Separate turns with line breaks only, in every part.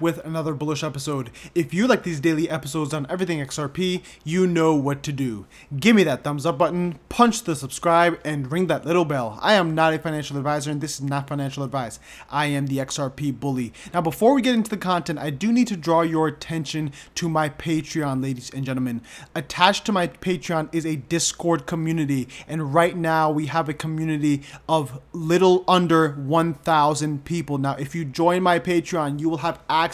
with another bullish episode. If you like these daily episodes on everything XRP, you know what to do. Give me that thumbs up button, punch the subscribe, and ring that little bell. I am not a financial advisor, and this is not financial advice. I am the XRP bully. Now, before we get into the content, I do need to draw your attention to my Patreon, ladies and gentlemen. Attached to my Patreon is a Discord community, and right now we have a community of little under 1,000 people. Now, if you join my Patreon, you will have access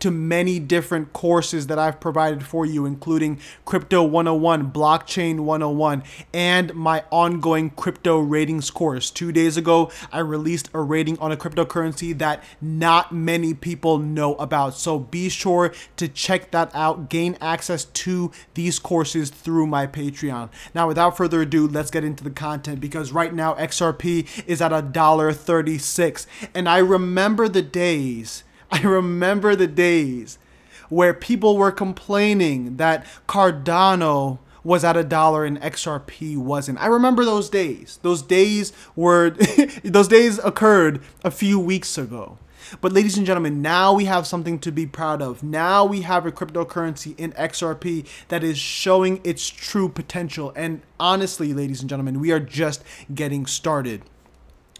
to many different courses that I've provided for you, including Crypto 101, Blockchain 101, and my ongoing crypto ratings course. Two days ago, I released a rating on a cryptocurrency that not many people know about. So be sure to check that out, gain access to these courses through my Patreon. Now, without further ado, let's get into the content because right now XRP is at a dollar 36 and I remember the days I remember the days where people were complaining that Cardano was at a dollar and XRP wasn't. I remember those days. Those days were those days occurred a few weeks ago. But ladies and gentlemen, now we have something to be proud of. Now we have a cryptocurrency in XRP that is showing its true potential. And honestly, ladies and gentlemen, we are just getting started.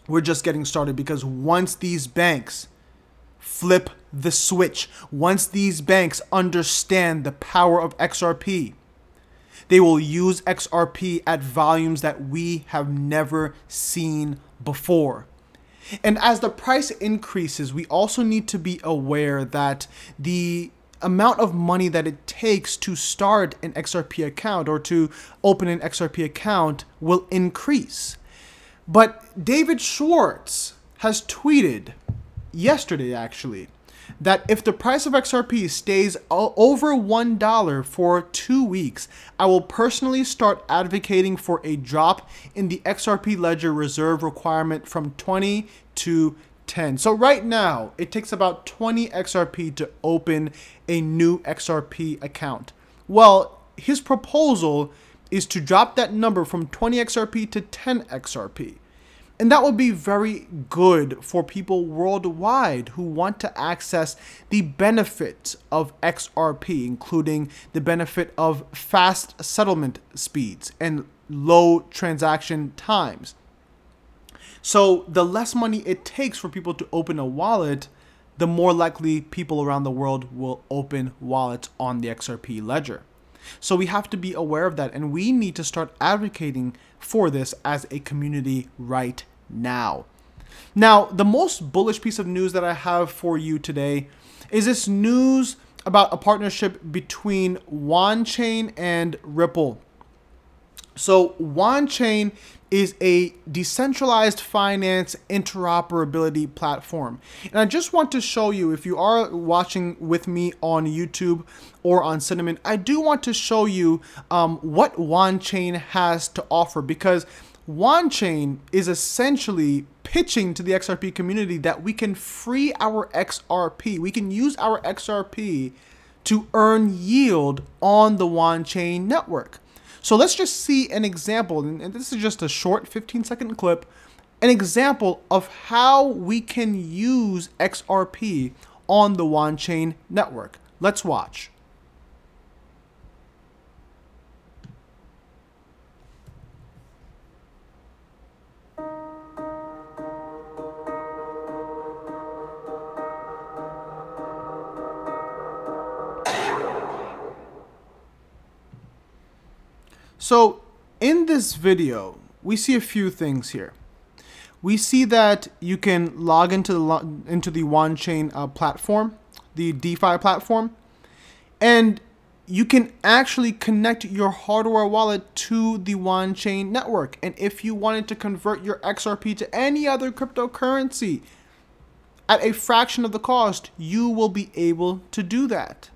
We're just getting started because once these banks flip the switch, once these banks understand the power of XRP, they will use XRP at volumes that we have never seen before. And as the price increases, we also need to be aware that the amount of money that it takes to start an XRP account or to open an XRP account will increase. But David Schwartz has tweeted yesterday actually that if the price of XRP stays over $1 for two weeks, I will personally start advocating for a drop in the XRP ledger reserve requirement from 20 to 10. So right now, it takes about 20 XRP to open a new XRP account. Well, his proposal is to drop that number from 20 XRP to 10 XRP. And that would be very good for people worldwide who want to access the benefits of XRP, including the benefit of fast settlement speeds and low transaction times. So, the less money it takes for people to open a wallet, the more likely people around the world will open wallets on the XRP ledger. So we have to be aware of that and we need to start advocating for this as a community right now. Now, the most bullish piece of news that I have for you today is this news about a partnership between Wanchain and Ripple. So, Wanchain is a decentralized finance interoperability platform. And I just want to show you, if you are watching with me on YouTube or on Cinnamon, I do want to show you um, what Wanchain has to offer because Wanchain is essentially pitching to the XRP community that we can free our XRP. We can use our XRP to earn yield on the Wanchain network. So let's just see an example, and this is just a short 15 second clip, an example of how we can use XRP on the Wanchain network. Let's watch. So in this video, we see a few things here. We see that you can log into the into the Wanchain uh, platform, the DeFi platform, and you can actually connect your hardware wallet to the Wanchain network. And if you wanted to convert your XRP to any other cryptocurrency at a fraction of the cost, you will be able to do that.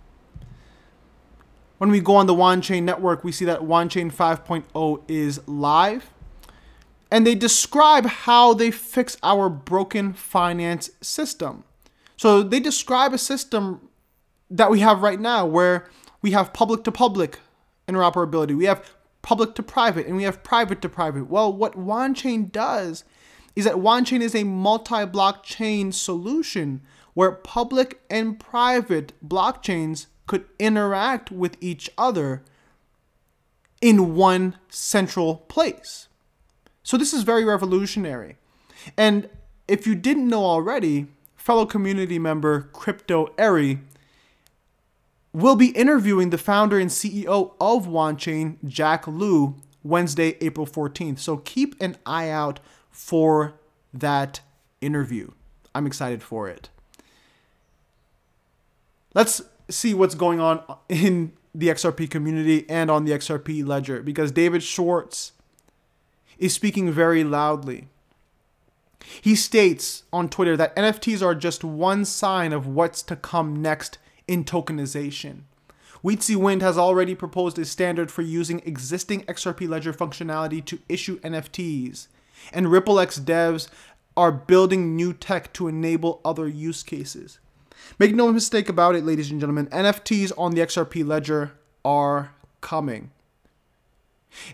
When we go on the Wanchain network, we see that Wanchain 5.0 is live. And they describe how they fix our broken finance system. So they describe a system that we have right now where we have public to public interoperability, we have public to private, and we have private to private. Well, what Wanchain does is that Wanchain is a multi blockchain solution where public and private blockchains could interact with each other in one central place. So this is very revolutionary. And if you didn't know already, fellow community member Crypto Eri will be interviewing the founder and CEO of WanChain, Jack Liu, Wednesday, April 14th. So keep an eye out for that interview. I'm excited for it. Let's see what's going on in the XRP community and on the XRP ledger because David Schwartz is speaking very loudly. He states on Twitter that NFTs are just one sign of what's to come next in tokenization. Wietse Wind has already proposed a standard for using existing XRP ledger functionality to issue NFTs, and RippleX devs are building new tech to enable other use cases. Make no mistake about it, ladies and gentlemen, NFTs on the XRP ledger are coming.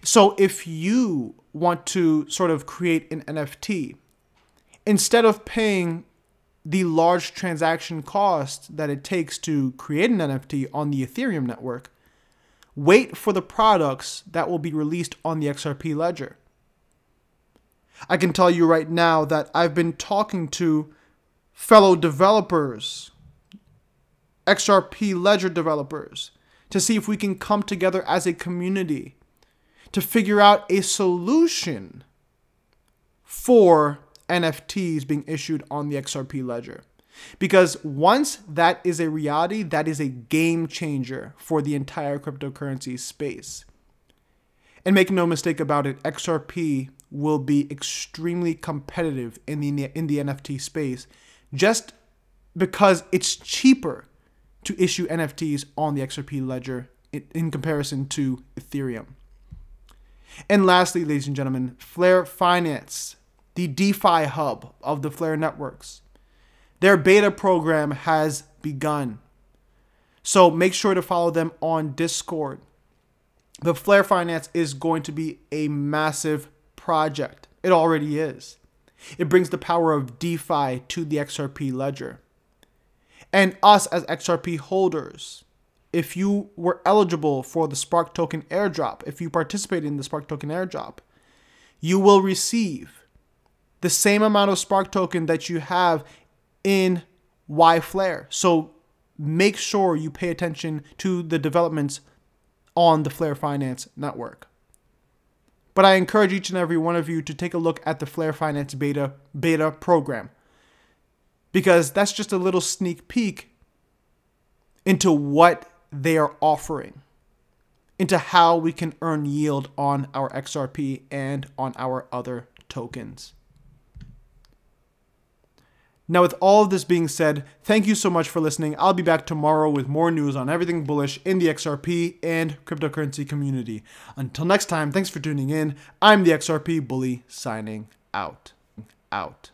So if you want to sort of create an NFT, instead of paying the large transaction cost that it takes to create an NFT on the Ethereum network, wait for the products that will be released on the XRP ledger. I can tell you right now that I've been talking to fellow developers, XRP ledger developers, to see if we can come together as a community to figure out a solution for NFTs being issued on the XRP ledger. Because once that is a reality, that is a game changer for the entire cryptocurrency space. And make no mistake about it, XRP will be extremely competitive in the in the NFT space just because it's cheaper to issue NFTs on the XRP ledger in, comparison to Ethereum. And lastly, ladies and gentlemen, Flare Finance, the DeFi hub of the Flare networks. Their beta program has begun. So make sure to follow them on Discord. The Flare Finance is going to be a massive project. It already is. It brings the power of DeFi to the XRP ledger. And us as XRP holders, if you were eligible for the Spark Token airdrop, if you participated in the Spark Token airdrop, you will receive the same amount of Spark Token that you have in YFlare. So make sure you pay attention to the developments on the Flare Finance network. But I encourage each and every one of you to take a look at the Flare Finance beta beta program because that's just a little sneak peek into what they are offering into how we can earn yield on our XRP and on our other tokens. Now, with all of this being said, thank you so much for listening. I'll be back tomorrow with more news on everything bullish in the XRP and cryptocurrency community. Until next time, thanks for tuning in. I'm the XRP Bully signing out. Out.